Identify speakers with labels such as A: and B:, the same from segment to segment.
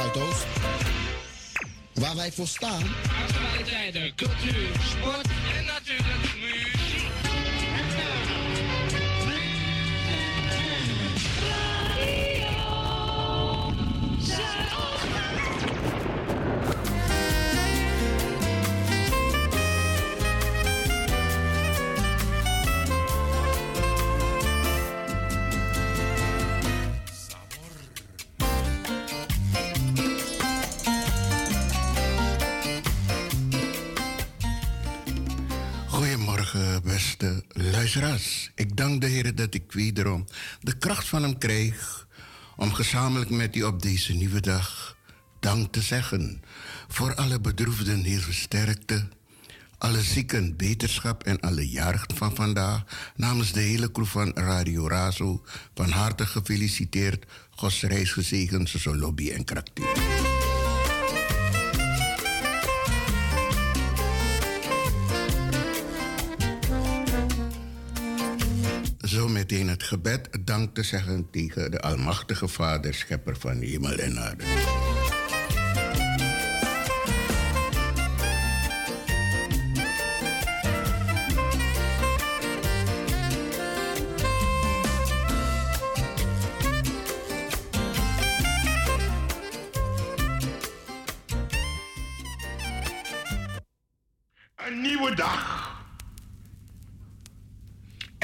A: Zuidoost. Waar wij voor staan.
B: Actualiteiten, cultuur, sport
C: kracht krijg om gezamenlijk met u op deze nieuwe dag dank te zeggen. Voor alle bedroefden heel versterkte, alle zieken beterschap en alle jarigen van vandaag. Namens de hele crew van Radio Razo van harte gefeliciteerd. Gods reis gezegend, zo lobby en kraktier. Gebed dank te zeggen tegen de Almachtige Vader, Schepper van hemel en aarde.
D: Een nieuwe dag.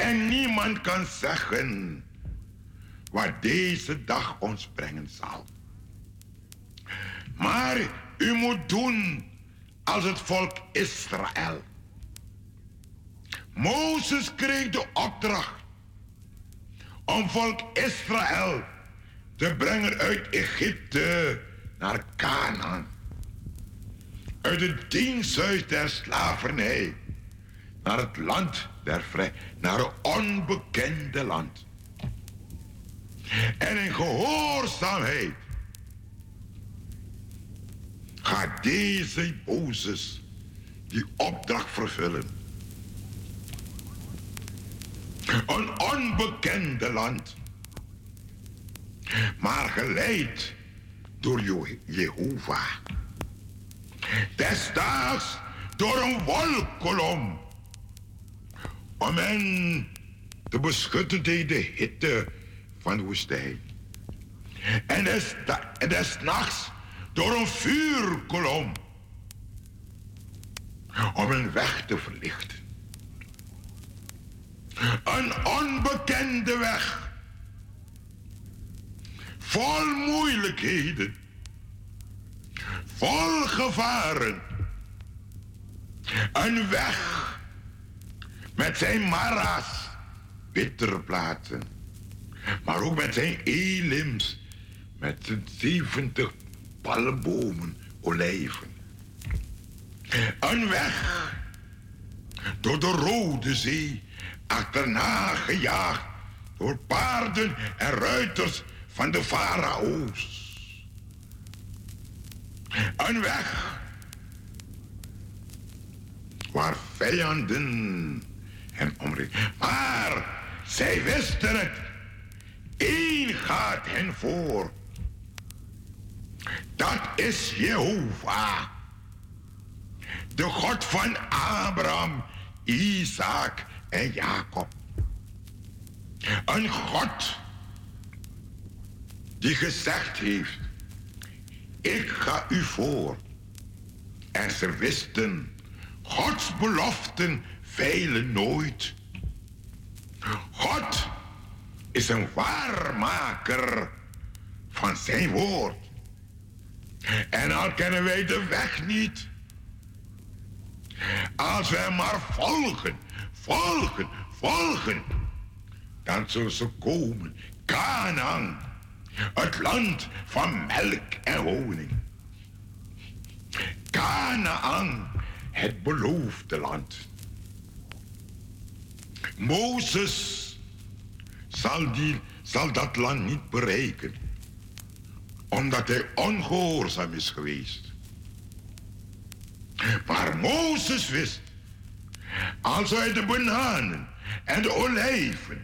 D: En niemand kan zeggen wat deze dag ons brengen zal. Maar u moet doen als het volk Israël. Mozes kreeg de opdracht om volk Israël te brengen uit Egypte naar Canaan. Uit het diensthuis der slavernij naar het land der vrij, naar een onbekende land. En in gehoorzaamheid gaat deze Mozes die opdracht vervullen. Een onbekende land, maar geleid door Jehovah. Destijds door een wolkolom om hen te beschutten tegen de hitte van de woestijn. En des, des nachts door een vuurkolom om een weg te verlichten. Een onbekende weg. Vol moeilijkheden. Vol gevaren. Een weg met zijn mara's, bittere platen. Maar ook met zijn elims, met zijn 70 palmbomen, olijven. Een weg door de Rode Zee, achterna gejaagd door paarden en ruiters van de farao's. Een weg waar vijanden en omring. Maar zij wisten het. Eén gaat hen voor. Dat is Jehovah. De God van Abraham, Isaac en Jacob. Een God die gezegd heeft, ik ga u voor. En ze wisten, Gods beloften velen nooit. God is een waarmaker van zijn woord. En al kennen wij de weg niet. Als wij maar volgen, volgen, volgen, dan zullen ze komen. Canaan, het land van melk en honing. Canaan, het beloofde land. Mozes zal, die, zal dat land niet bereiken, omdat hij ongehoorzaam is geweest. Maar Mozes wist, als hij de bananen en de olijven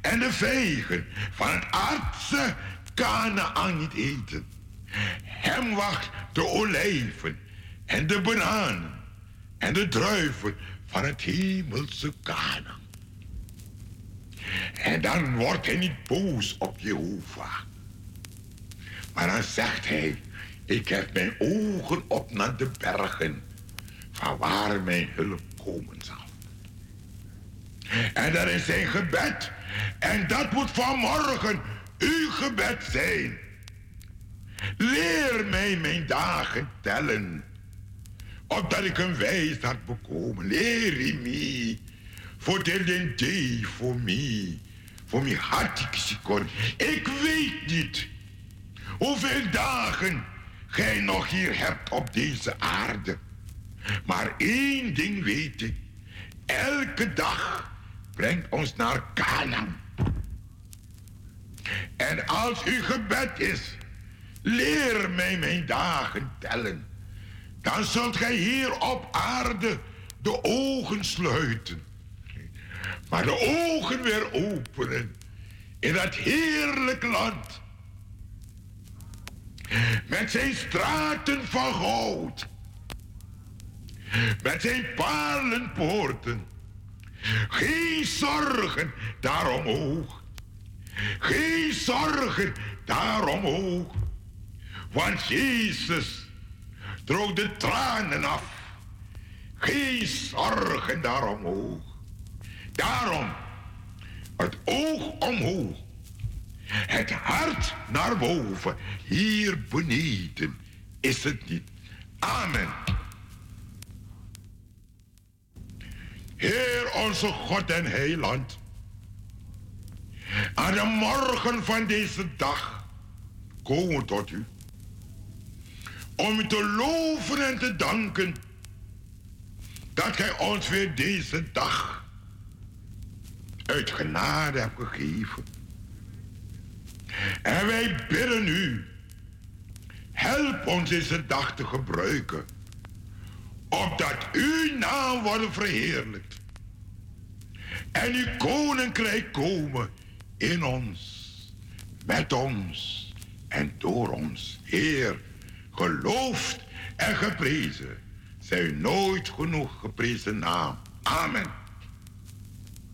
D: en de vegen van het aardse Canaan niet eten, Hem wacht de olijven en de bananen en de druiven van het hemelse Kana. En dan wordt hij niet boos op Jehovah. Maar dan zegt hij, ik heb mijn ogen op naar de bergen, van waar mijn hulp komen zal. En dat is zijn gebed. En dat moet vanmorgen uw gebed zijn. Leer mij mijn dagen tellen, opdat ik een wijsheid bekomen. Leer me, voor de day voor mij, voor mij had ik kon. Ik weet niet hoeveel dagen gij nog hier hebt op deze aarde. Maar één ding weet ik. Elke dag brengt ons naar Canaan. En als uw gebed is, leer mij mijn dagen tellen. Dan zult gij hier op aarde de ogen sluiten. Maar de ogen weer openen in dat heerlijk land. Met zijn straten van goud. Met zijn palenpoorten. Geen zorgen daarom omhoog. Geen zorgen daarom omhoog. Want Jezus droog de tranen af. Geen zorgen daarom omhoog. Daarom het oog omhoog. Het hart naar boven. Hier beneden is het niet. Amen. Heer onze God en Heiland. Aan de morgen van deze dag komen we tot u. Om u te loven en te danken dat gij ons weer deze dag uit genade hebt gegeven. En wij bidden u, help ons deze dag te gebruiken, opdat uw naam wordt verheerlijkt. En uw koninkrijk komen in ons, met ons en door ons. Heer, geloofd en geprezen. Zij nooit genoeg geprezen naam. Amen.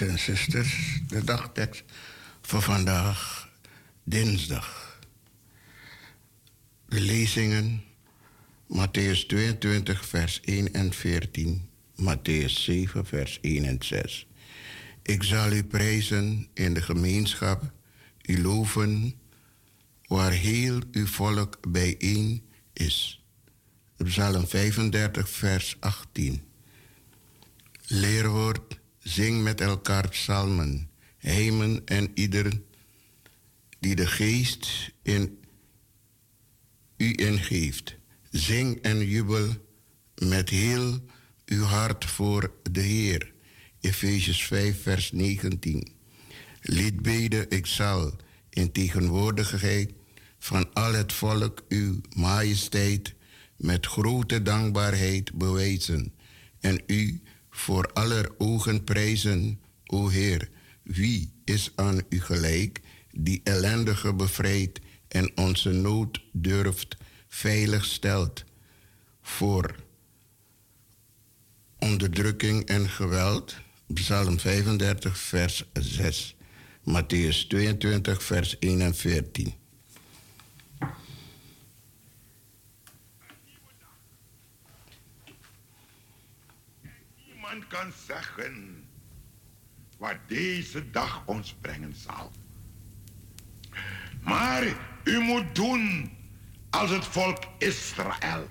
C: en zusters, de dagtekst voor vandaag, dinsdag. De lezingen, Matthäus 22, vers 1 en 14, Matthäus 7, vers 1 en 6. Ik zal u prijzen in de gemeenschap, u loven waar heel uw volk bijeen is. Psalm 35, vers 18. Leerwoord, zing met elkaar psalmen, hemen en ieder die de geest in u ingeeft. Zing en jubel met heel uw hart voor de Heer. Efesius 5, vers 19. Liedbeden, ik zal in tegenwoordigheid van al het volk uw majesteit met grote dankbaarheid bewijzen en u voor aller ogen prijzen, o Heer. Wie is aan u gelijk, die ellendige bevrijdt en onze nood durft veilig stelt voor onderdrukking en geweld? Psalm 35, vers 6. Matthäus 22, vers 1 en 14.
D: Kan zeggen wat deze dag ons brengen zal. Maar u moet doen als het volk Israël.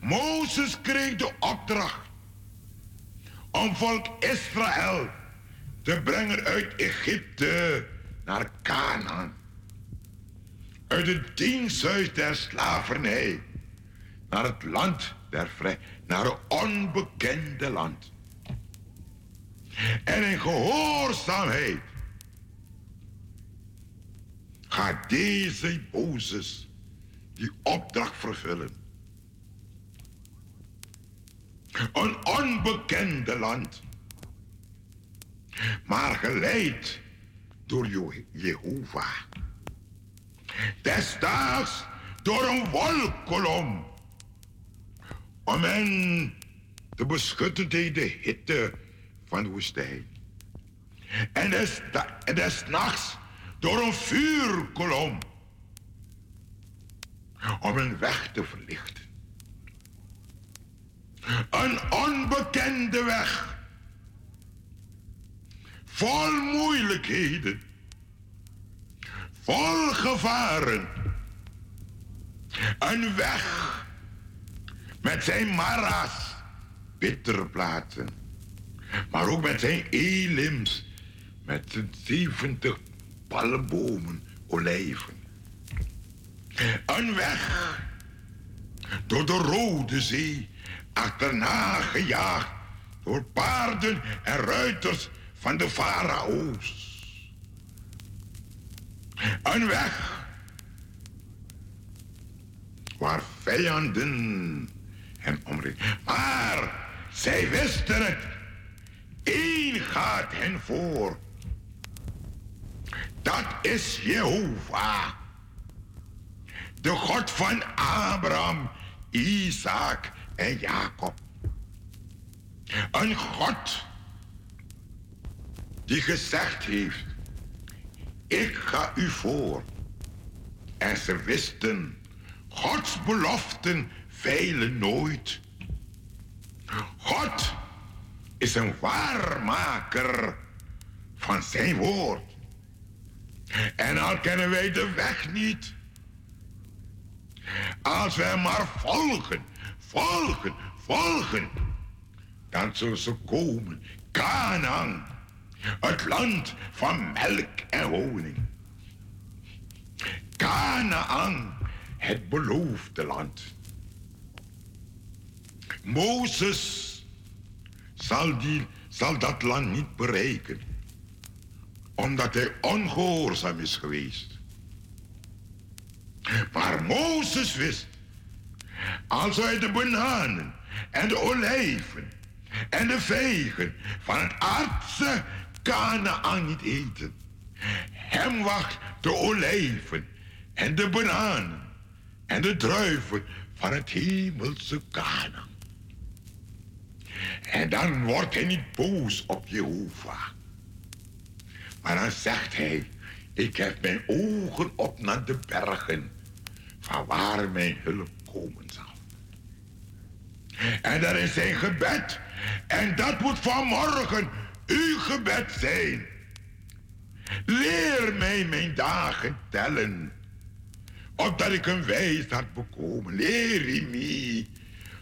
D: Mozes kreeg de opdracht om volk Israël te brengen uit Egypte naar Canaan. Uit het diensthuis der slavernij naar het land der vrij, naar een onbekende land. En in gehoorzaamheid gaat deze Mozes die opdracht vervullen. Een onbekende land. Maar geleid door Je- Jehovah. Desdaags door een wolkolom. Om hen te beschutten tegen de hitte van de woestijn. En des, en des nachts door een vuurkolom. Om een weg te verlichten. Een onbekende weg. Vol moeilijkheden. Vol gevaren. Een weg met zijn mara's, bittere plaatsen. Maar ook met zijn elims, met zijn 70 palmbomen, olijven. Een weg door de Rode Zee, achterna gejaagd door paarden en ruiters van de farao's. Een weg waar vijanden hem omringen. Maar zij wisten het. Eén gaat hen voor. Dat is Jehovah. De God van Abraham, Isaac en Jacob. Een God die gezegd heeft, ik ga u voor. En ze wisten, Gods beloften veilen nooit. God is een waarmaker van zijn woord. En al kennen wij de weg niet. Als wij maar volgen, volgen, volgen, dan zullen ze komen. Canaan, het land van melk en honing. Canaan, het beloofde land. Mozes zal, die, zal dat land niet bereiken, omdat hij ongehoorzaam is geweest. Maar Mozes wist, als hij de bananen en de olijven en de vegen van het aardse Canaan niet eten, hem wacht de olijven en de bananen en de druiven van het hemelse Canaan. En dan wordt hij niet boos op Jehovah. Maar dan zegt hij, ik heb mijn ogen op naar de bergen, van waar mijn hulp komen zal. En dat is zijn gebed. En dat moet vanmorgen uw gebed zijn. Leer mij mijn dagen tellen. opdat ik een wijs had bekomen. Leer me,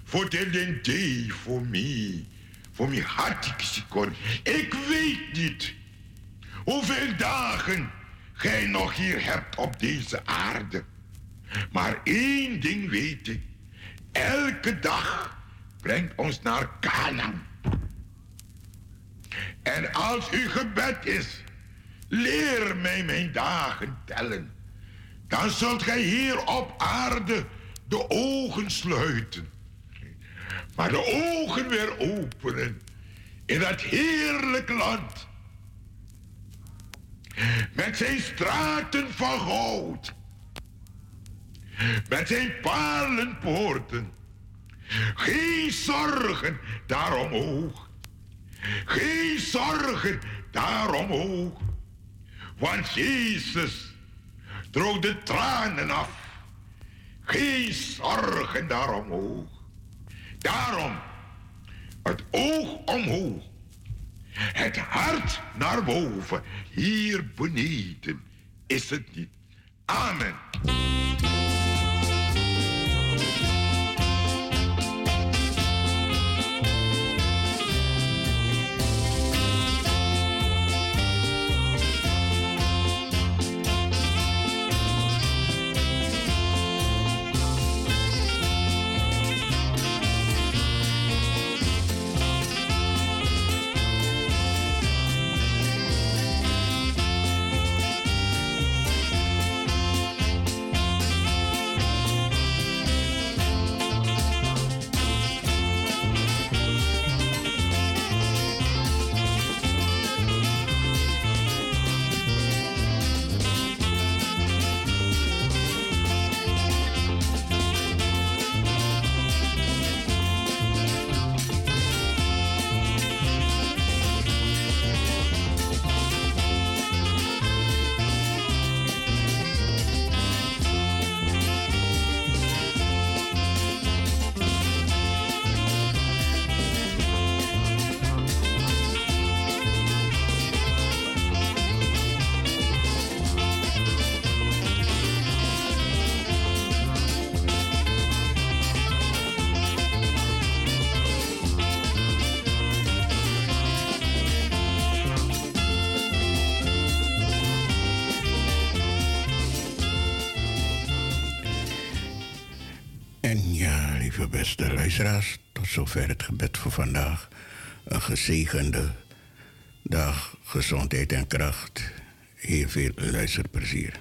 D: voor den day voor mij, voor mij had ik sikon. Ik weet niet hoeveel dagen gij nog hier hebt op deze aarde. Maar één ding weet ik. Elke dag brengt ons naar Canaan. En als uw gebed is, leer mij mijn dagen tellen. Dan zult gij hier op aarde de ogen sluiten. Maar de ogen weer openen in dat heerlijk land. Met zijn straten van goud. Met zijn palenpoorten. Geen zorgen daaromhoog. Geen zorgen daaromhoog. Want Jezus droog de tranen af. Geen zorgen daaromhoog. Daarom het oog omhoog. Het hart naar boven. Hier beneden is het niet. Amen.
C: Een gezegende dag, gezondheid en kracht. Heel veel luisterplezier.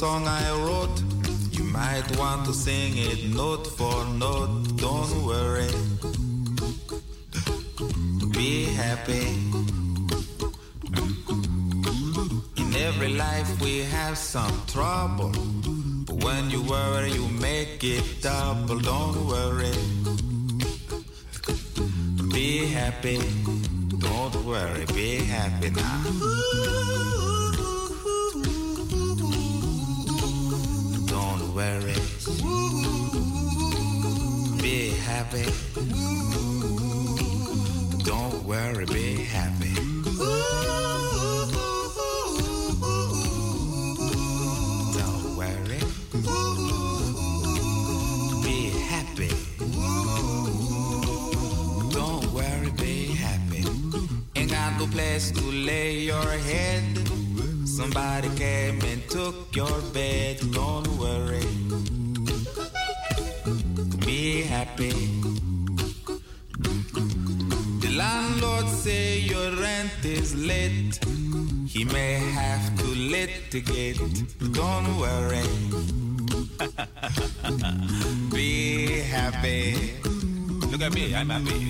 E: song I wrote. You might want to sing it note for note. Me, I'm happy.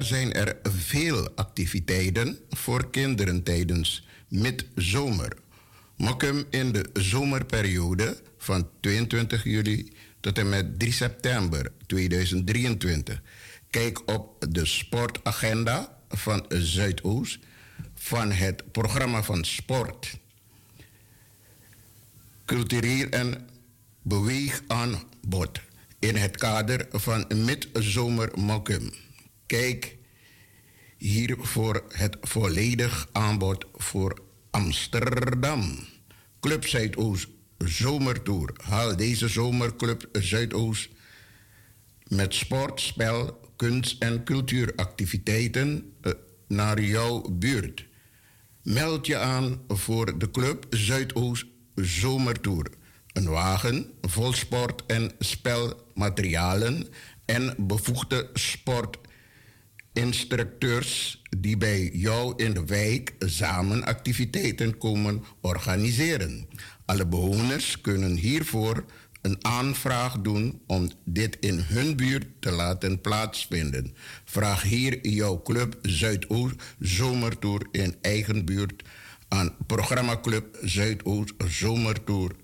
C: Jaar zijn er veel activiteiten voor kinderen tijdens midzomer. Mokum in de zomerperiode van 22 juli tot en met 3 september 2023. Kijk op de sportagenda van Zuidoost van het programma van sport, cultureel en beweegaanbod in het kader van Midzomer Mokum. Kijk hier voor het volledig aanbod voor Amsterdam. Club Zuidoost Zomertour. Haal deze zomerclub Zuidoost met sport, spel, kunst en cultuuractiviteiten eh, naar jouw buurt. Meld je aan voor de Club Zuidoost Zomertour. Een wagen vol sport- en spelmaterialen en bevoegde sportinstructeurs die bij jou in de wijk samen activiteiten komen organiseren. Alle bewoners kunnen hiervoor een aanvraag doen om dit in hun buurt te laten plaatsvinden. Vraag hier jouw Club Zuidoost Zomertour in eigen buurt aan Programma Club Zuidoost Zomertour.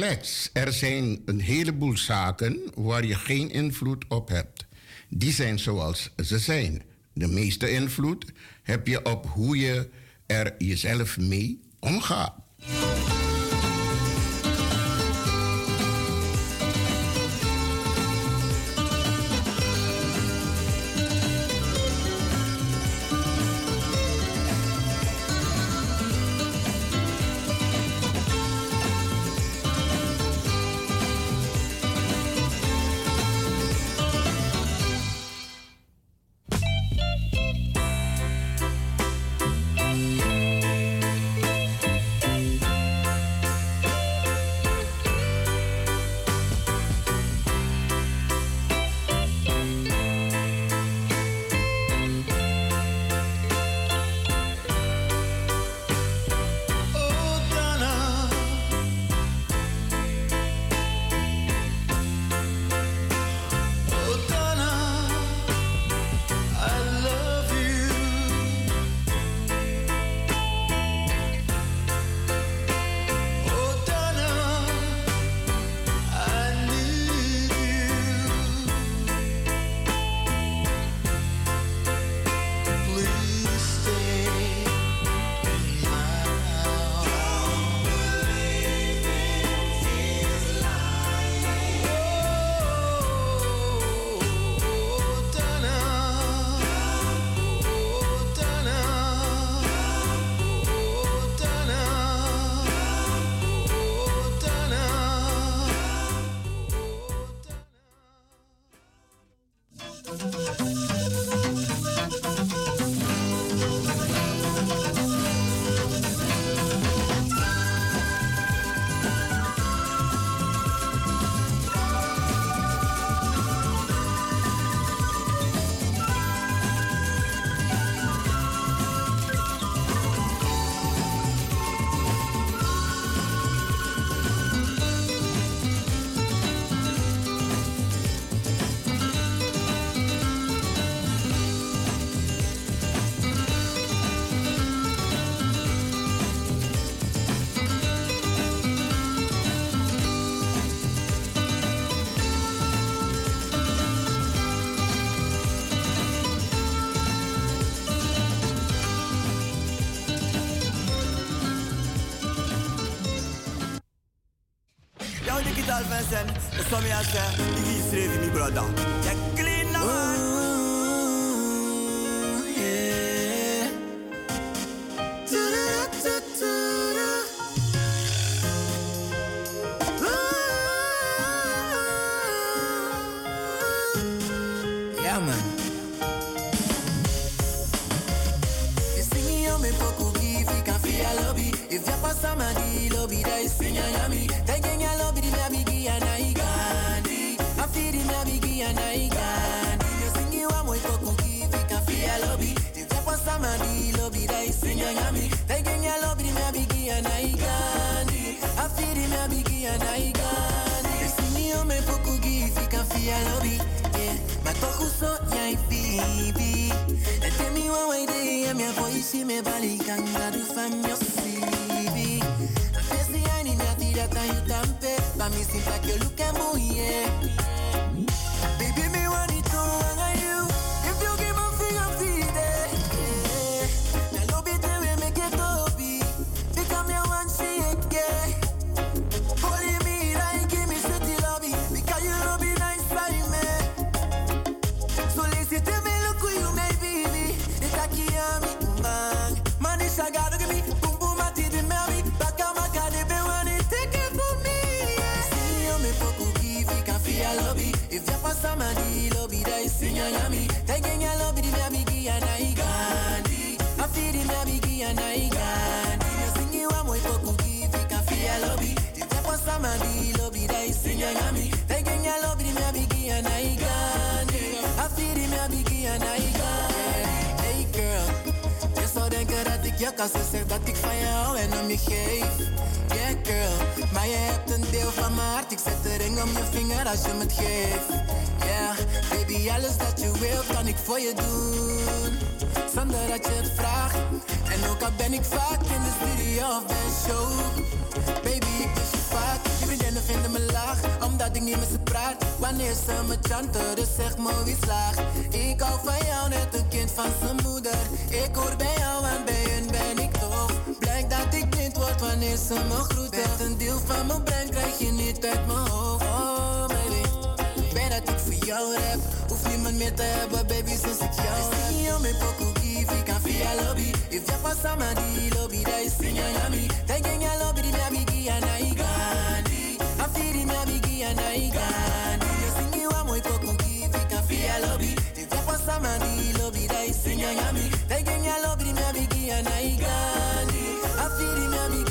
C: Er zijn een heleboel zaken waar je geen invloed op hebt. Die zijn zoals ze zijn. De meeste invloed heb je op hoe je er jezelf mee omgaat.
F: Mi bigi anaigani. You sing you a moi poco give ka fia lobby. Di via sama di lobby dai sinya yami. Taking ya lobby di mi bigi anaigani. Afiri mi bigi anaigani. You sing you me poco give ka fia lobby. Yeah, maar toch hoe zo jij baby. En tell me one way day, je kan ze zegt dat ik van je hou en om je geef. Yeah girl, maar je hebt een deel van mijn hart. Ik zet de ring om je vinger als je me geeft. Yeah, baby, alles dat je wilt kan ik voor je doen. Zonder dat je het vraagt. En ook al ben ik vaak in de studio of ben show. Baby, ik dus je vaak. Je vriendinnen vinden me laag, omdat ik niet met ze praat. Wanneer ze me chanten, dus zeg me wie slaagt. Ik hou van jou, net een kind van zijn moeder. Ik hoor bij jou en bij hun ben ik toch. Blijkt dat ik blind word wanneer ze me groeten. Met een deel van mijn brein krijg je niet uit mijn hoofd. Oh, baby. Ben dat ik voor jou rap. Hoef niemand meer te hebben, baby, sinds ik jou heb. Zie je me poco give, ik kan via lobby. If a man die lobby, dat is in je yummy. Taking your lobby, die baby, gi, and I gandhi. I feel the baby, gi, and I gandhi. You sing a moi poco give, ik kan via lobby. If a man die lobby, dat is in je yummy. Taking your lobby, die baby, gi, and I gandhi. I feel the baby,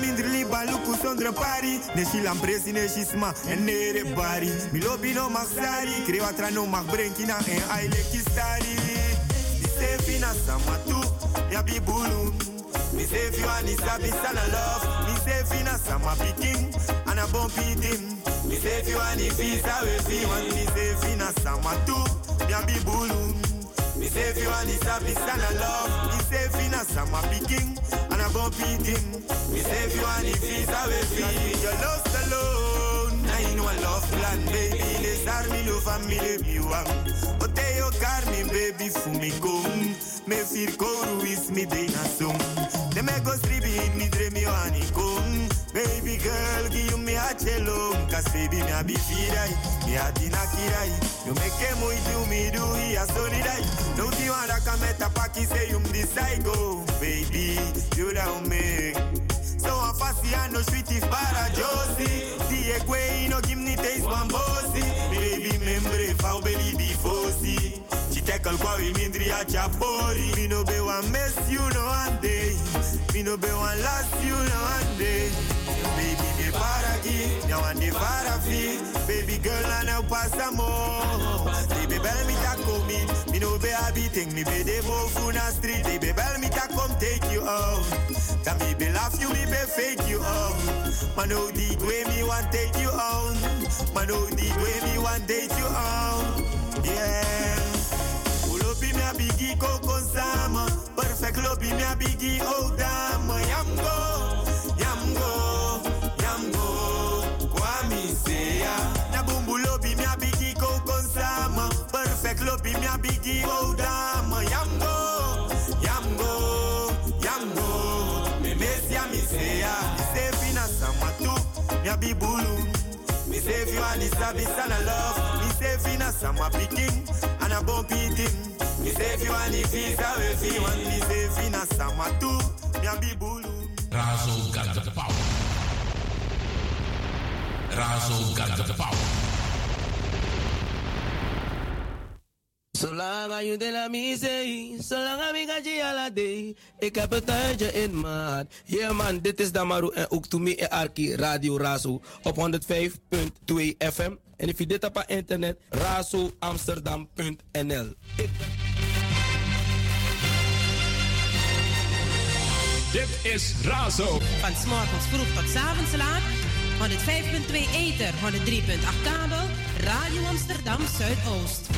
G: mindri liba luku sondre pari. Ne shi lampresi ne shi sma en nere bari. Mi lobi no mag sari Krewa tra no mag brenki na en aile ki stari Mi se fina sama tu Ya bi bulu Mi se fi wani sabi sana love. Mi se fina sama piking Ana bon pitim Mi se fi wani fi sa we fi wan Mi se fina sama tu Ya bi bulu Mi se fi wani sabi sana love Mi se fina sama piking and I bump it in. Me say if you want it, fees away free. You're lost alone. Now you know I love plan, baby. Les armi lo family mi wang. Ote yo karmi, baby, fu mi gong. Me fir koru is mi de na song. Me go stribi in mi dream yo ani kong. Baby girl, give you me a cello. Cause baby, me a be firai. Me a tina kirai. You make a muy do me do hi a soni dai. No ti wanda kameta paki say you decide go. Baby, you don't make. So I'm fussy and no sweet if para Josie. See a quay, no give me taste one bossy. Baby, membre, fau belly fossi. Ci tackle qua we mindri a chapori. Me no be one mess, you know one day. Me no be one last, you know one day. Baby, me para aqui, now and the para fi. Baby girl, I now pass some more. Baby, bel me ta commit. Me no be habiting, me be de move na street. Baby, bel me ta come take you out. Can me be you, me be fake you out. Man, no the way me want take you out. Man, no the way me want take you out. Yeah. Up in a biggie coco sama. Perfect love in a biggie oh dama. Se fina sama tu. Mi abi bulu. Me say if you want this, I be sana love. Me na sama pikin, and a bumpy thing. Me say if you want the visa, we feel want me say if you na sama too. Me a be bulu.
H: Razo got the power. Razo got the power.
I: Zolang je de la zolang ga je ala day. Ik heb het tijdje in maat. Yeah man, dit is Damaru en ook Toemi en Arki Radio Razo op 105.2 FM. En if je dit op internet, razoamsterdam.nl.
H: Dit is Razo.
J: Van s'morgens vroeg tot 's avonds laat. 105.2 Ether, 103.8 kabel. Radio Amsterdam Zuidoost.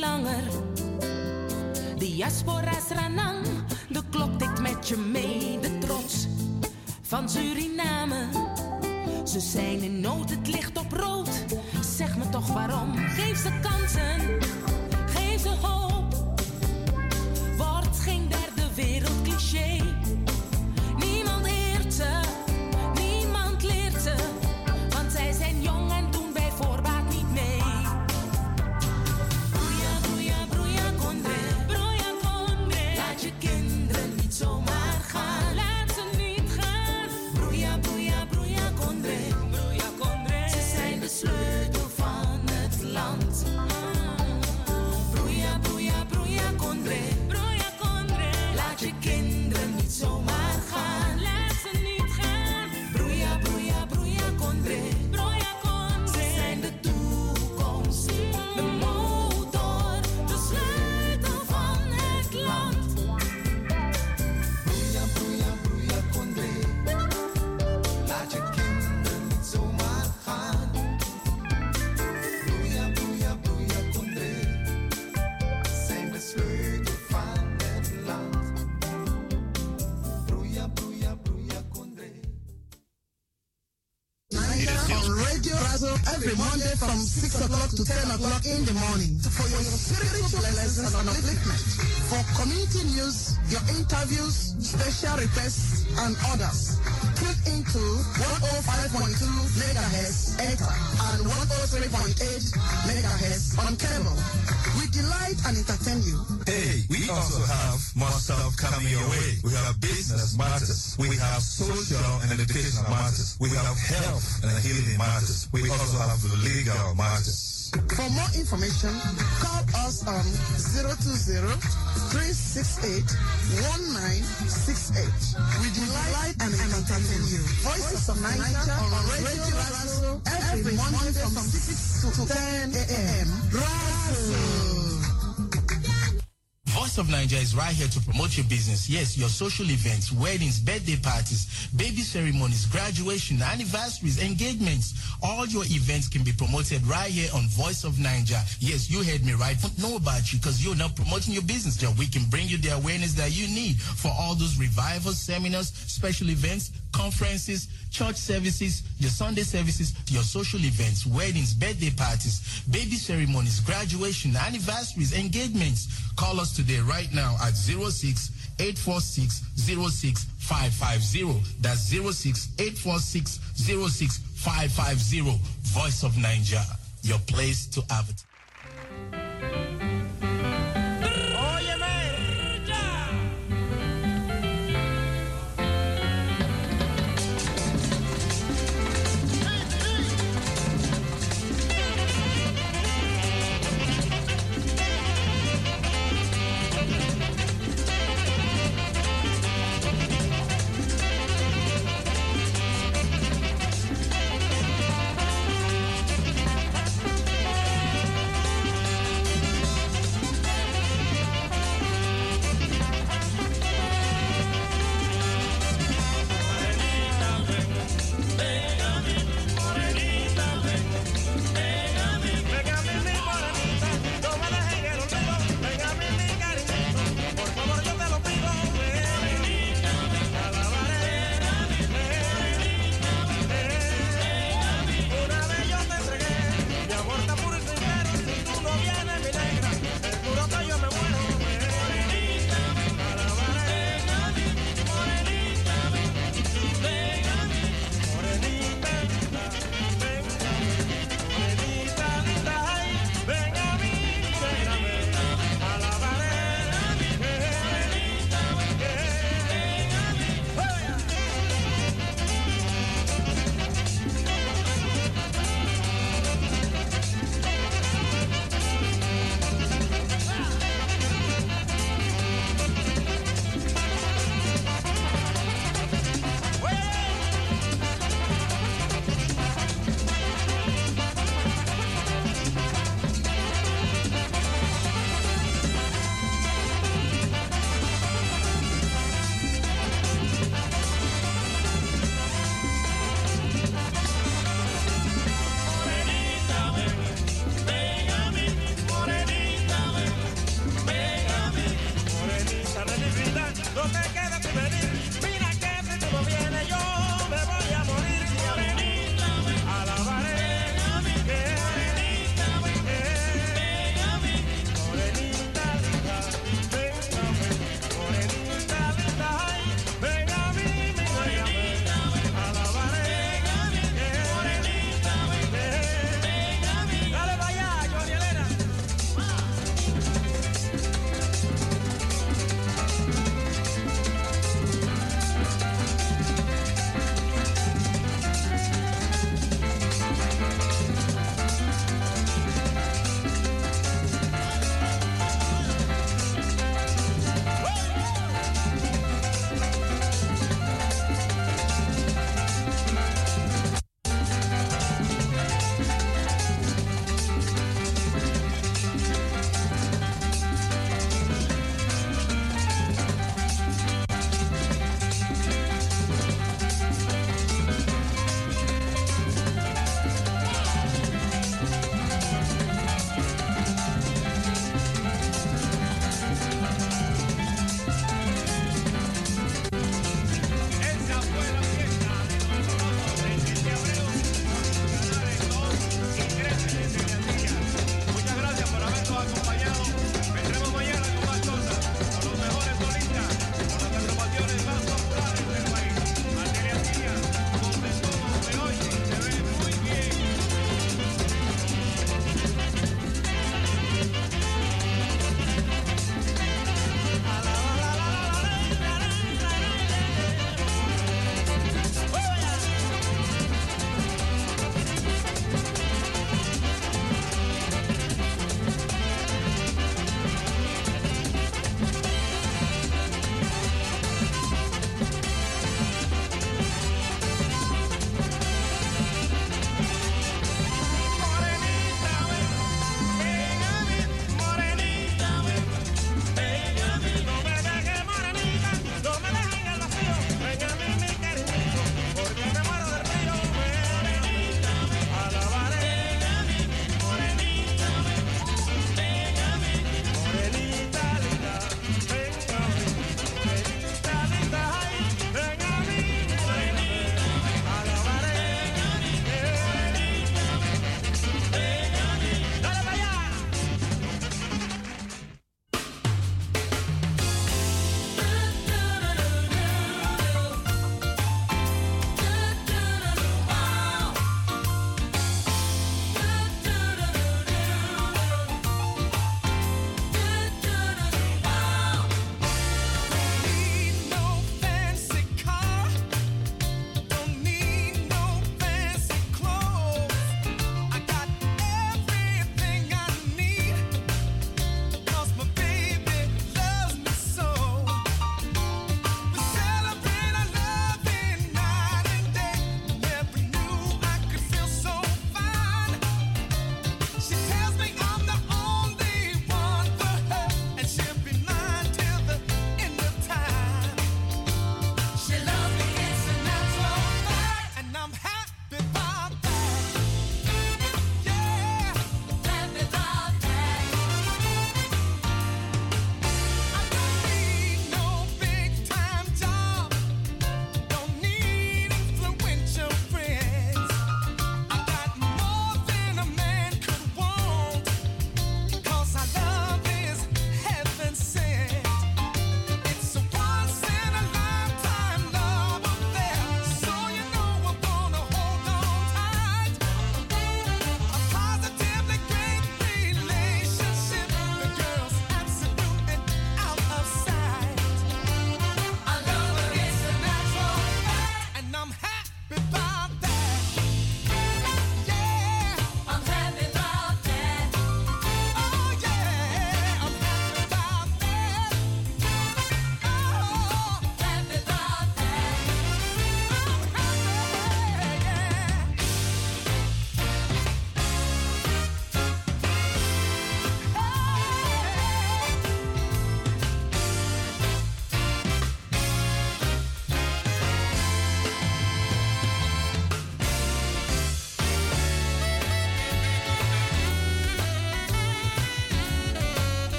F: langer. Diaspora's ranang, de klok tikt met je mee, de trots van Suriname. Ze zijn in nood, het
K: leven to 10 o'clock in the morning for your spiritual lessons and upliftment. For community news, your interviews, special requests, and others, click into 105.2 MHz ETA and 103.8 MHz on cable. We delight and entertain you.
L: Hey, we also have more stuff coming your way. We have business matters. We have social and educational matters. We have health and healing matters. We also have legal matters.
K: For more information, call us on 020-368-1968. We delight and entertain you. Voices of Niger on Radio Razzle every Monday from 6 to 10 a.m. Razzle.
M: Voice of Nigeria is right here to promote your business. Yes, your social events, weddings, birthday parties, baby ceremonies, graduation, anniversaries, engagements. All your events can be promoted right here on Voice of Nigeria. Yes, you heard me right. Don't know about you because you're not promoting your business. That we can bring you the awareness that you need for all those revivals, seminars, special events, conferences, church services, your Sunday services, your social events, weddings, birthday parties, baby ceremonies, graduation, anniversaries, engagements. Call us today right now at 06 846 06550. That's 06 846 06550. Voice of Nigeria, your place to advertise.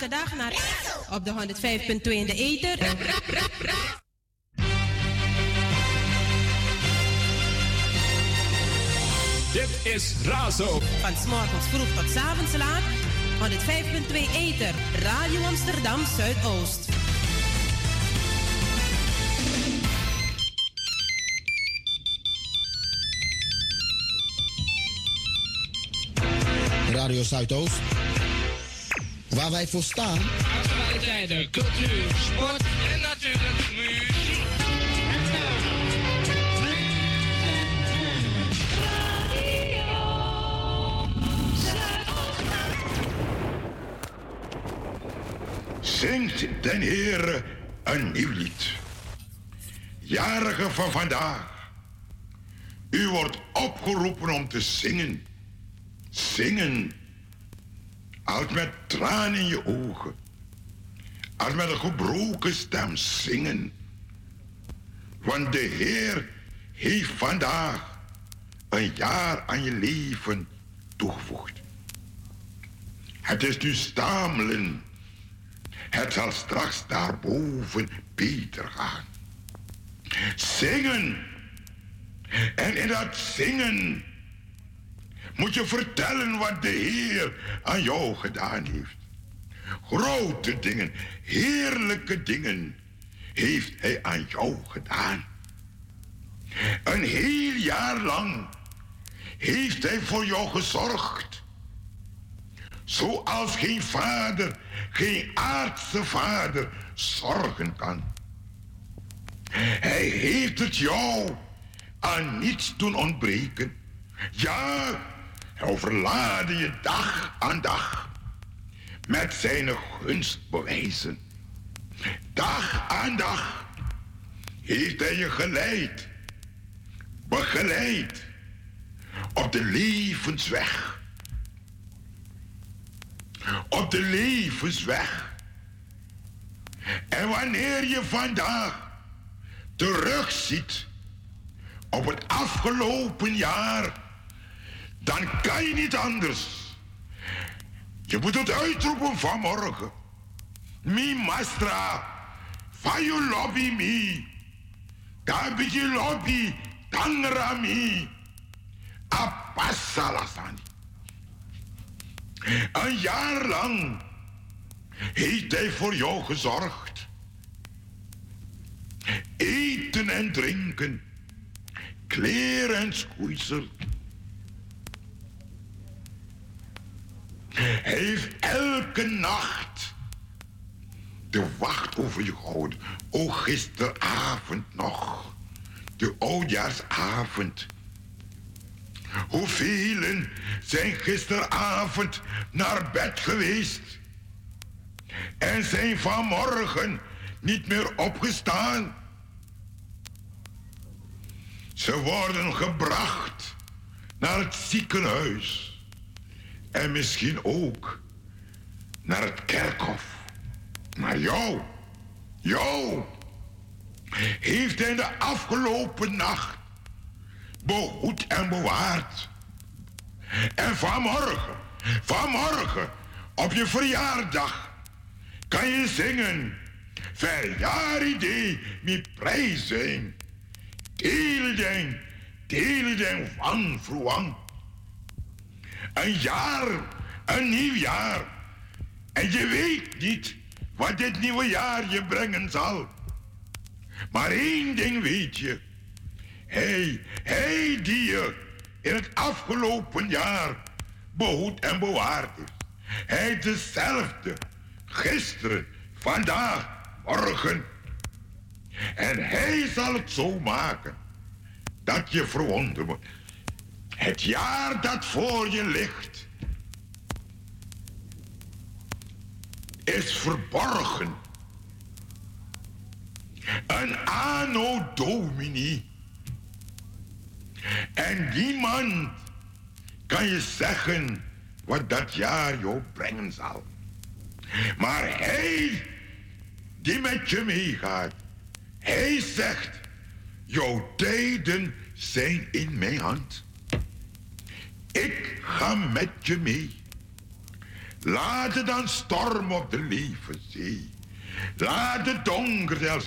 J: Elke dag naar op de 105.2 in de ether.
H: Dit is Razo.
J: Van 's morgens vroeg tot 's avonds laat. 105.2 ether. Radio Amsterdam Zuidoost.
N: Radio Zuidoost. Waar wij voor staan.
B: Actualiteiten, cultuur, sport en natuurlijk muziek.
D: Zingt den Heere een nieuw lied. Jarige van vandaag. U wordt opgeroepen om te zingen. Zingen. Als met tranen in je ogen. Als met een gebroken stem zingen. Want de Heer heeft vandaag een jaar aan je leven toegevoegd. Het is nu stamelen. Het zal straks daarboven beter gaan. Zingen. En in dat zingen moet je vertellen wat de Heer aan jou gedaan heeft. Grote dingen, heerlijke dingen heeft Hij aan jou gedaan. Een heel jaar lang heeft Hij voor jou gezorgd. Zoals geen vader, geen aardse vader zorgen kan. Hij heeft het jou aan niets doen ontbreken. Ja, hij overlaadde je dag aan dag met zijn gunstbewijzen. Dag aan dag heeft hij je geleid, begeleid op de levensweg. Op de levensweg. En wanneer je vandaag terugziet op het afgelopen jaar, dan kan je niet anders. Je moet het uitroepen vanmorgen. Mi mastra, fa you lobby mi. Kabiji lobby, tangra mi. Apassalasani. Een jaar lang heeft hij voor jou gezorgd. Eten en drinken, kleren en schoeisel. Heeft elke nacht de wacht over je gehouden. O, gisteravond nog. De oudjaarsavond. Hoeveel zijn gisteravond naar bed geweest en zijn vanmorgen niet meer opgestaan? Ze worden gebracht naar het ziekenhuis en misschien ook naar het kerkhof. Maar jou, jou, heeft hij de afgelopen nacht behoed en bewaard. En vanmorgen, vanmorgen, op je verjaardag, kan je zingen. Verjaardag mi prijzen. Deelden, deelden van vroeg. Een jaar, een nieuw jaar. En je weet niet wat dit nieuwe jaar je brengen zal. Maar één ding weet je. Hij, hij die je in het afgelopen jaar behoed en bewaard is. Hij is dezelfde. Gisteren, vandaag, morgen. En hij zal het zo maken dat je verwonderd wordt. Het jaar dat voor je ligt is verborgen. Een anno domini. En niemand kan je zeggen wat dat jaar jou brengen zal. Maar hij die met je meegaat, hij zegt, jouw tijden zijn in mijn hand. Ik ga met je mee. Laat het dan stormen op de levenzee. Laat het donker zelfs.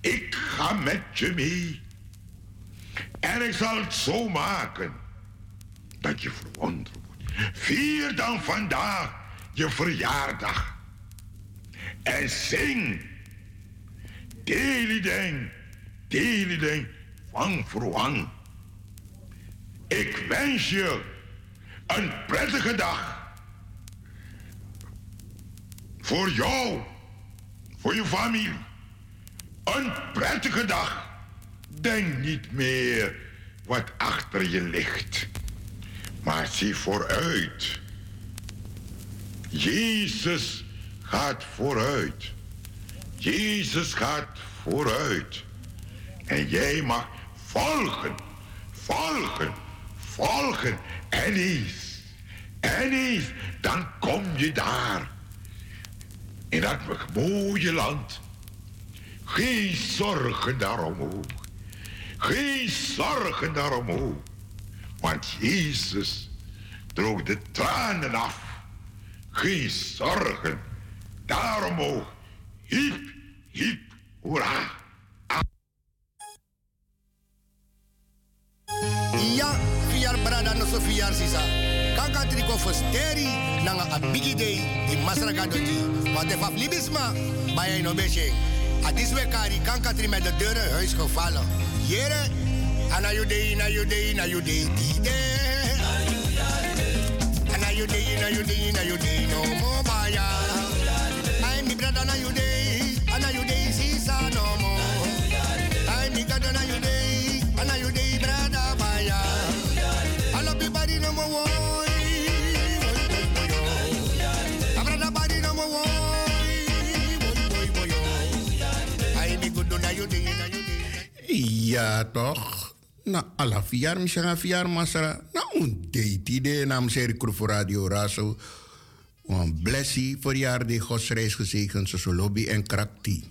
D: Ik ga met je mee. En ik zal het zo maken dat je verwonderd wordt. Vier dan vandaag je verjaardag. En zing. Delideng, delideng, wang voor wang. Ik wens je een prettige dag. Voor jou, voor je familie. Een prettige dag. Denk niet meer wat achter je ligt, maar zie vooruit. Jezus gaat vooruit. Jezus gaat vooruit. En jij mag volgen, volgen, volgen. En eens, en eens, dan kom je daar. In dat mooie land. Geen zorgen daarom Geen zorgen daarom Want Jezus droog de tranen af. Geen zorgen daarom ook. Hiep, hiep, hoera.
C: Ja, vier brada no so vier sisa. Kaka triko fosteri nanga a bigi day di masraka doji. Wat de faf libisma, bij no besje. Adis we kari kanka tri met de deuren huis gevallen. Jere, ana day, na day, na day, die day. Ana day, na day, na day, no more baya. Ay mi brada na you
N: Ja, toch? Na alla vier, misschien gaan vier masara. Na un date idee nam serie voor Radio Raso. Een blessie voor jaar die godsreis gezegend, zo lobby en krakti.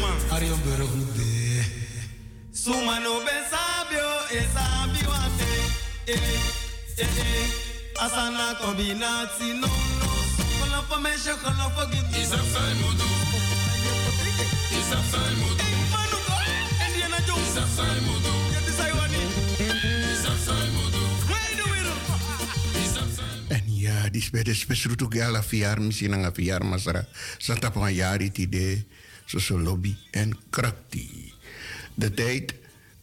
O: Man. Arjen Burghoede. Sumano ben sabio, e sabio ate. Eh, eh, eh. Asana no, no. Geloof voor mensen, geloof voor kind. Isap sai modu. Isap sai modu. Manu ko, en die na jong. Isap sai modu. Yeti sai wani. Isap sai modu. Wait the wereld. Isap sai
C: En ja, die spede spesrutu ke ala fiar misi nanga fiar masara. Santa pa yari tide, so so lobby en krakti. De tijd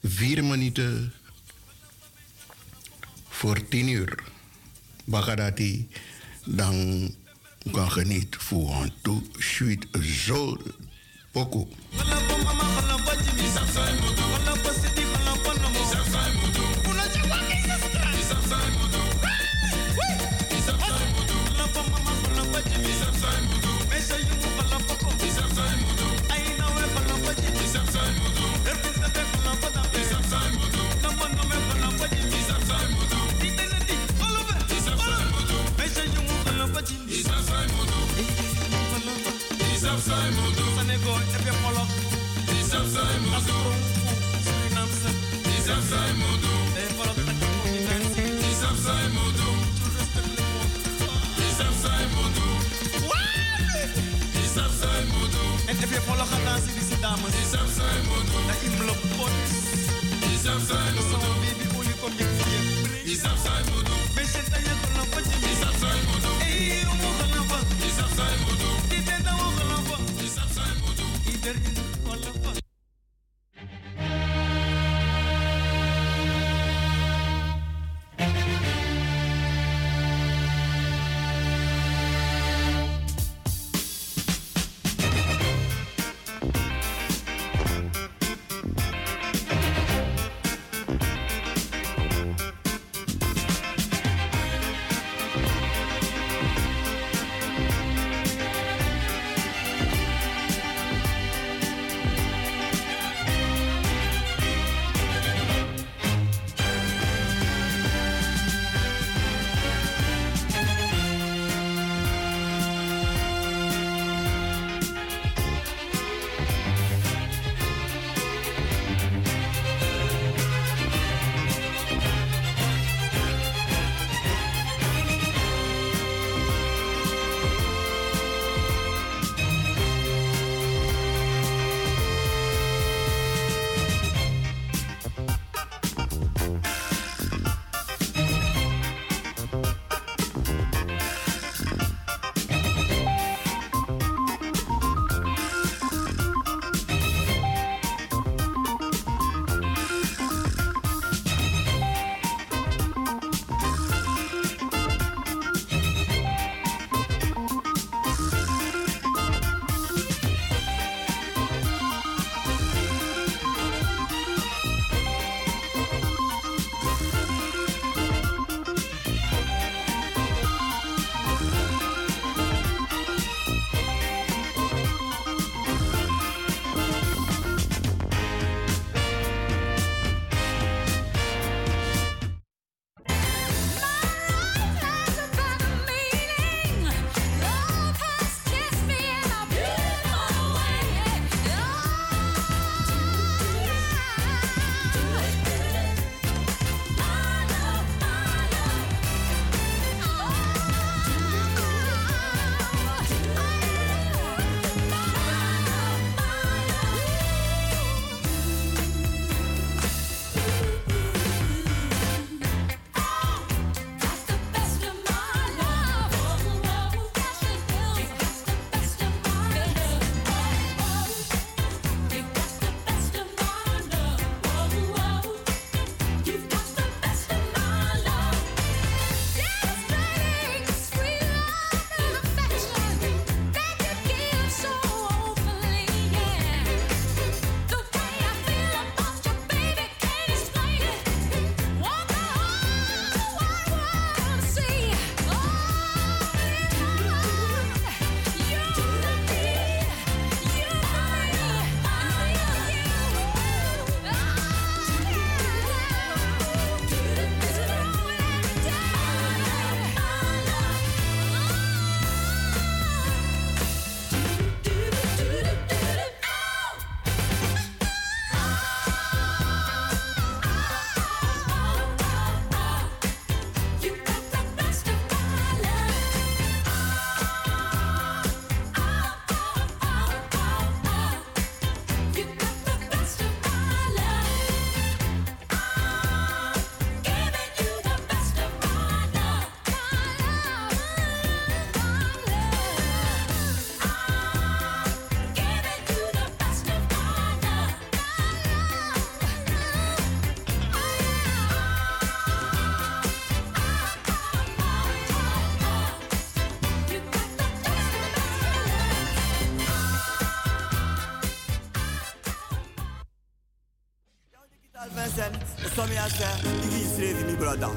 C: vier minuten voor tien uur. Bagadati, dan kan geniet voor een toe sweet zo poco.
O: Molok gedaan, zie die dames. Isap sai modu. Na imlop pot. Isap sai modu. Zo baby, olie kom je vier. Isap sai modu. Beetje dat je geloof wat je Isap sai modu. Eh, omo geloof wat. Isap sai modu. Dit en dat geloof wat. Isap sai modu. Iedereen
F: I say, this save me brother.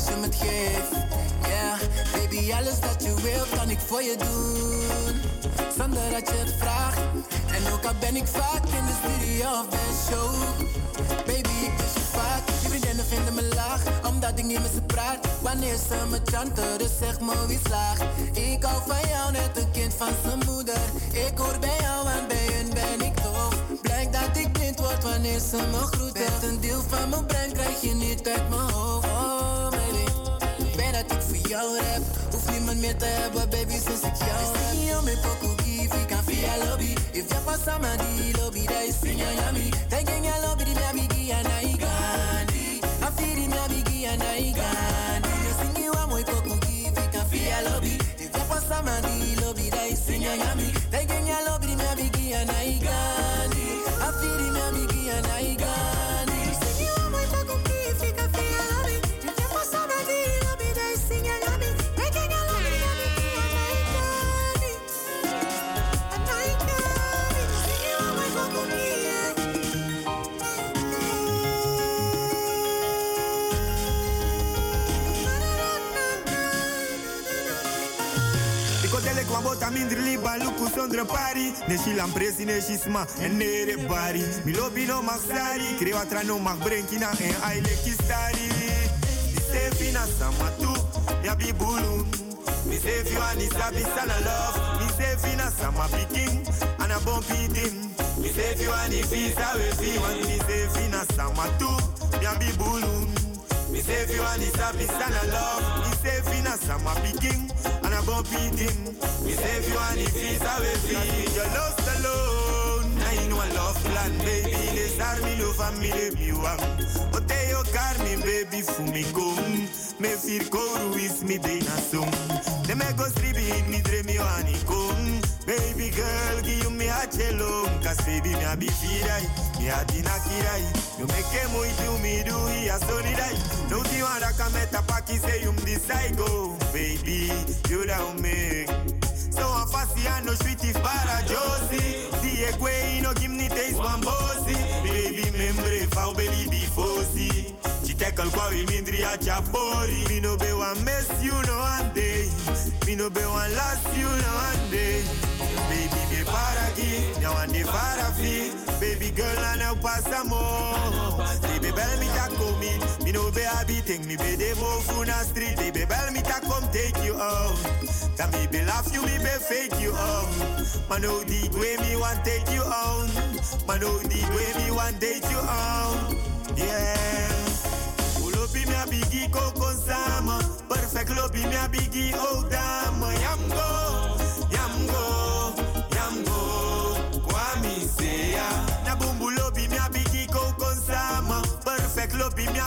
F: Als je me het geeft. Yeah, baby alles dat je wilt kan ik voor je doen. Zonder dat je het vraagt. En ook al ben ik vaak in de studio of bij show. Baby ik mis je vaak. Je vriendinnen vinden me laag, omdat ik niet met ze praat. Wanneer ze me chanten, dus zeg me wie slaagt. Ik hou van jou net een kind van zijn moeder. Ik hoor bij jou en bij hun ben ik doof. Blijkt dat ik blind word wanneer ze me groeten. Met een deel van mijn brein krijg je niet uit mijn niemand meer te hebben, baby, sinds ik jou heb. Zie je poco give, ik kan via lobby. If die lobby, they sing ya yummy. Thinking ya lobby, die me bigi and I gandhi. I feel the me bigi and I gandhi. A moi poco give, ik kan via lobby. If a man die lobby, they sing ya yummy. Thinking ya lobby, die me bigi and I gandhi. I feel me bigi and I gandhi.
G: Minder liba luku zonder pari. Ne shilam presi ne shisma en nere bari. Mi lobi no magsari, krewa tra no mag brenkina en aile kistari. Mi se fina sama tu, ya bi bulu. Mi se fi wani sabi sana love. Mi se fina sama piking, ana bon pidim. Mi se fi wani visa we fi wan. Mi se fina sama tu, ya bi bulu. Mi se fi wani sabi sana love. Mi se fina sama piking, ana bon pidim. Me say if you want it, visa we free. Cause with your lost alone, I know a love plan, baby. Les armi lo family mi wang. Ote yo car mi baby fu mi kom. Me fir koru is mi de na song. De me go sribi in mi dream yo ani kom. Baby girl, give you me a cello. Cause baby me a be me a dina kirai. You make a muito me do ya soni dai. No ti wanda kameta paki say you go. Baby, you don't make. So I'm fussy and no sweet para Josie. The egg way no give me taste one bossy. Baby membre fau belly fossi. Ci tackle we mindri a chapori. Me no be one mess you no one day. Me no be one last you no day. Baby be para aqui, now and the para fi. Baby girl I now pass some more. Baby bel me ta comi, me no be habiting, me be de move street. Baby bel me ta come take you out. Can me be laugh you, me be fake you out. Man no the way me want take you on. Man no the way me want date you on. Yeah. Pull Lopi mi abigi koko sama. Perfect lopi mi abigi oh dama. Yamgo,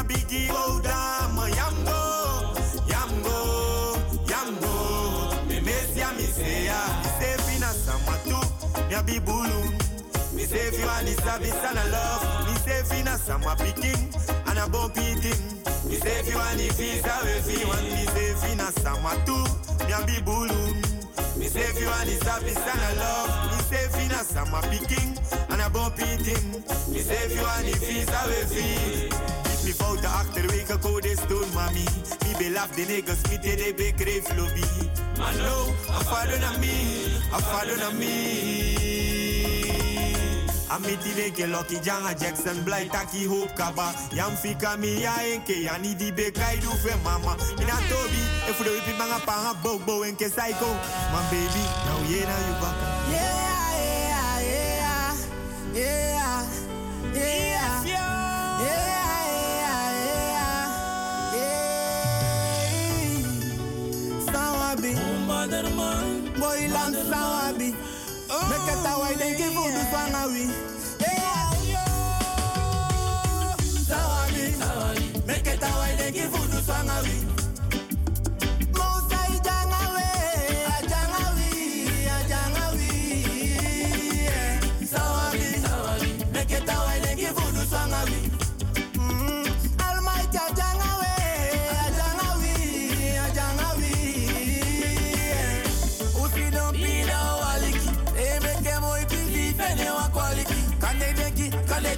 G: bigi oda oh, ma yamgo, yamgo, yamgo. Me mesia mi seya, mi sefi na samatu, mi abi bulu. Mi sefi wa ni sabi sana love, mi sefi na sama pikin, ana bon pitin. Mi sefi wa ni visa we fi wan, samatu, mi abi bulu. Mi sefi wa ni sabi sana love, mi sefi na sama pikin, ana bon pitin. Mi sefi me fouten achterwege code stoon, mami. Me belaf de niggas, me te de big grave lobby. Man, no, I follow na me, I follow na me. Amiti de ke Lucky Janga Jackson Blij taki hoop kaba Yam fika mi ya enke ya ni di be kai du fe mama Mina Toby if we do it manga panga bo bo enke psycho My baby now yeah now you back
F: Yeah, yeah, yeah, yeah, yeah, yeah, yeah, abi. Boy land sang abi. Make it away, then give you the song abi. Make it away, then give you the.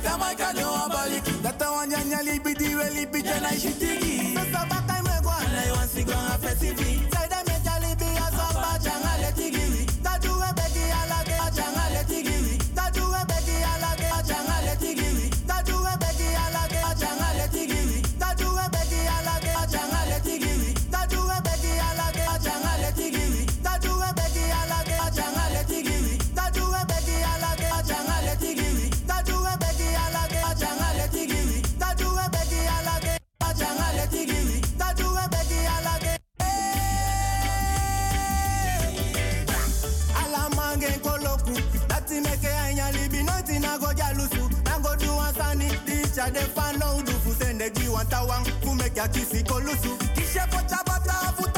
F: Jamaika nyo wabaliki Data wanyanya libidi we libijana ishitiki After them fan out do fu send the gi to wang Who make ya kisi kolusu Kishe pocha bata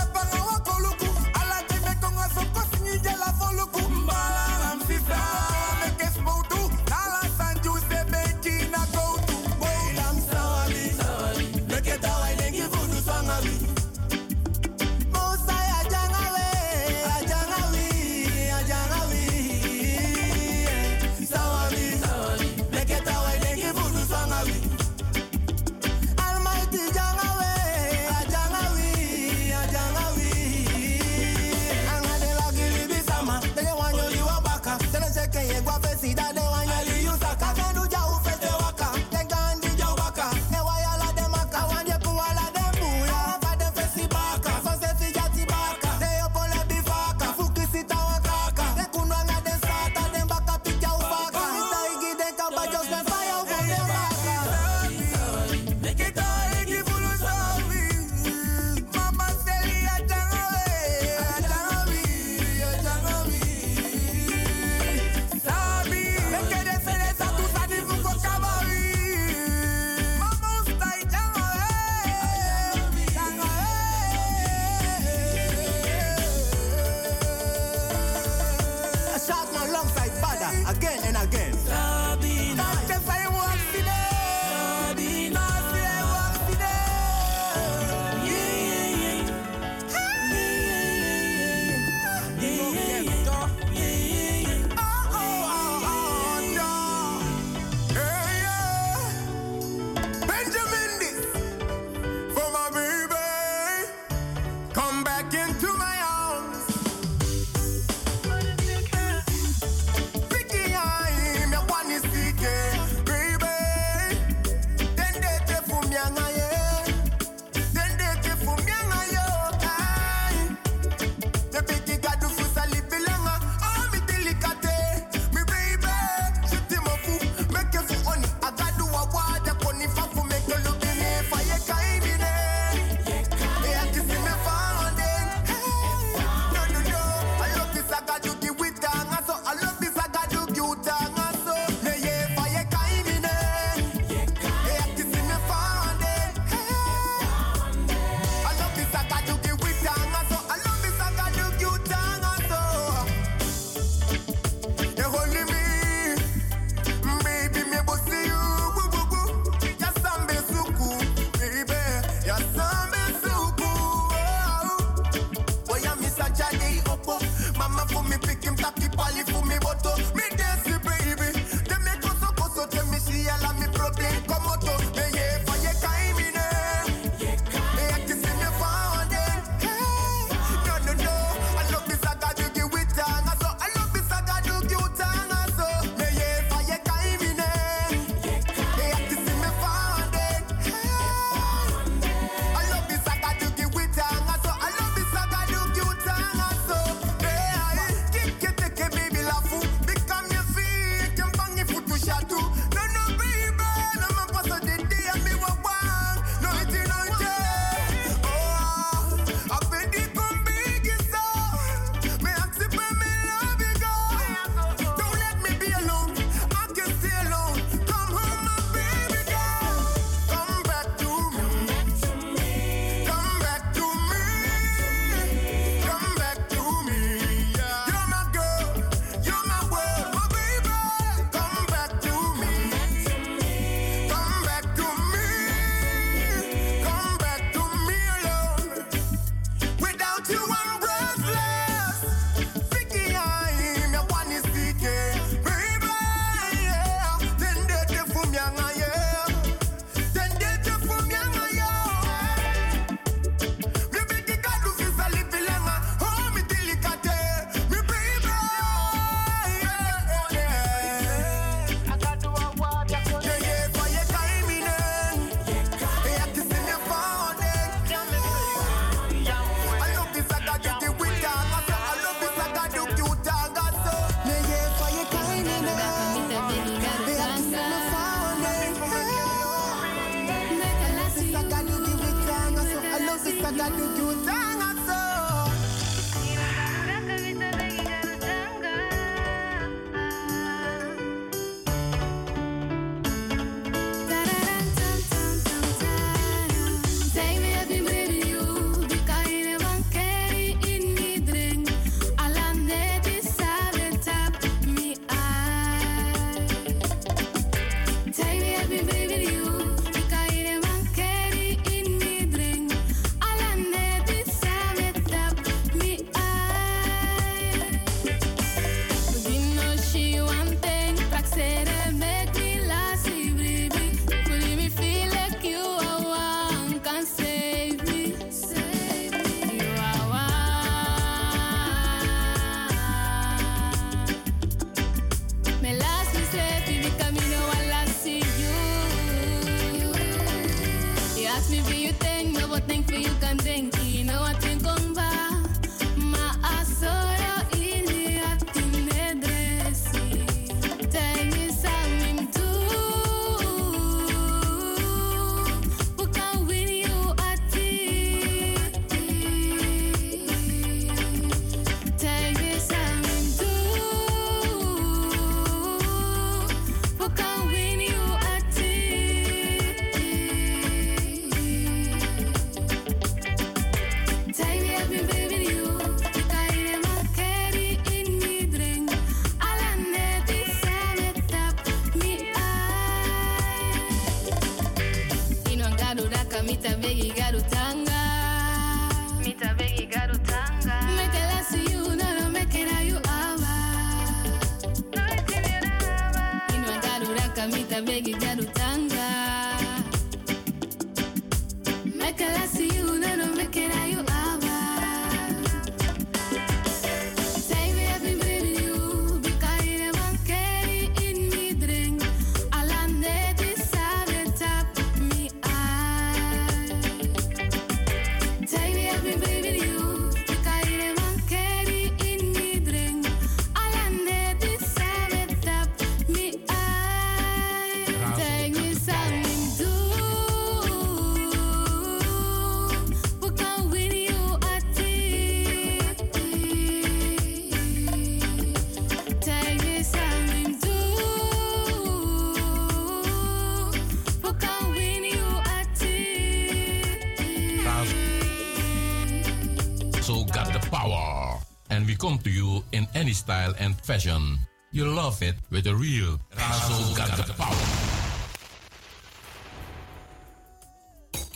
H: any style and fashion. You love it with the real Razo got the power.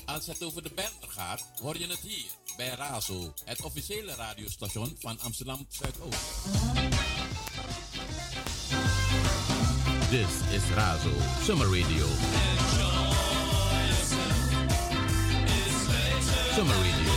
P: Als het over de Belmer gaat, hoor je het hier bij Razo, het officiële radiostation van Amsterdam Zuidoost.
H: This is Razo Summer Radio. Summer Radio.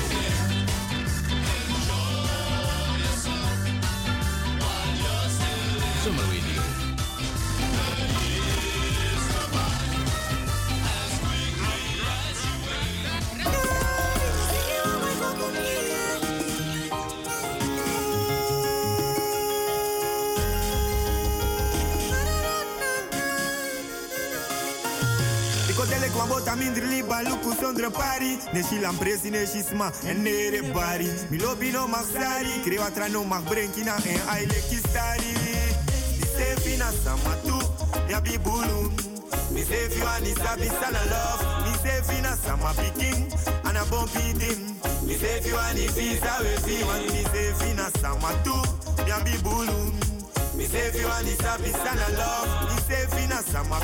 G: Mindri liba luku sondre pari Ne shilam presi ne shisma en nere bari. Mi no mag sari Krewa tra no mag brenkina en aile kistari. Mi se fina sama tu Ya bi bulu. Mi wani sabi sana love. Mi fina sama piking Ana bon pidim Mi se fi wani visa we fi wan. Mi se fina sama tu Ya bi bulu. Mi se fi wani sabi sana love. Mi fina sama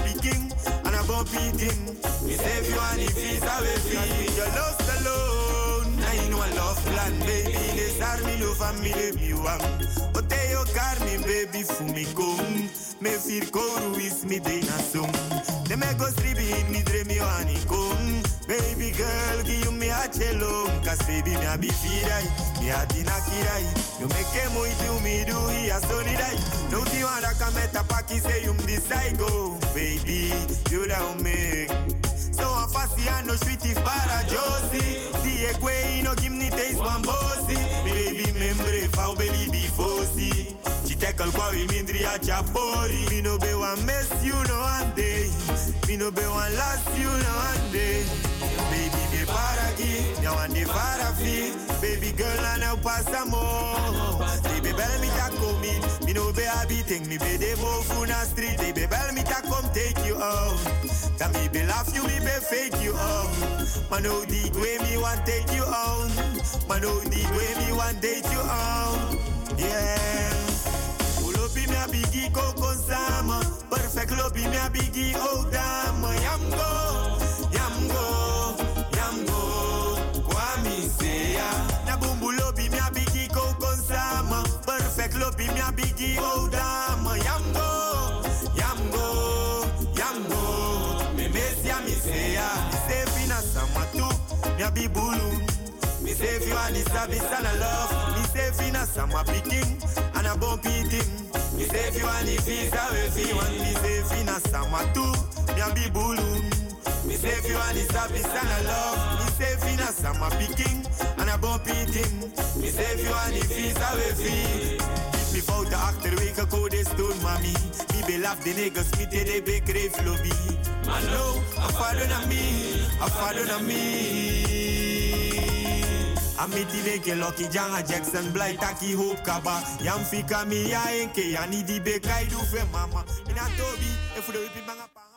G: Ana bon pidim Mi se fi wani visa we fi You're lost alone Now you know I love plan baby. Les armi lo family mi wang Ote yo carmi baby fumi kom Me fir koru is mi de na song De me go stribi in mi mi wani kom Baby girl give you me a cello. Cause baby me a be firai Me a dina kirai. You make a muito me do a soni dai No ti wanda kameta paki say you decide go Baby you don't make So I'm fussy and no sweetie para Josie. Die ekwe no give me taste one bossy. Baby membre fau belly fossi Ci tackle qua we mindri a chapori. Mi no be one mess you no one day. Mi no be one last you no one day Baby be para aqui Now one day para fi Baby girl I now pass some more. Bel me ta commit Me no be a beating Me be de mo funa street. Baby bel me ta come take you out. That me be laugh you me be fake you out. Man no the way me want take you out. Man no the way me want date you out. Yeah. In me a biggie coco sama Perfect in me a oh damn Yam go, yam be bulu. yambo yambo you and it's a bitch and a love. Me save you and some a picking and a bump eating. Me save you and if it's a way one. Me save
Q: you and some a two. Love. Picking and a me fouten achterwege codes doen, mami. Me belaf de niggas, me te de bekreef lobby. Maar afado na mi, afado na mi. Amiti neke Lucky Janga Jackson blij taki hoop kaba. Yam fika mi ya enke, ya ni di bekai do fe mama. Ina tobi, E de wipi
R: manga pa.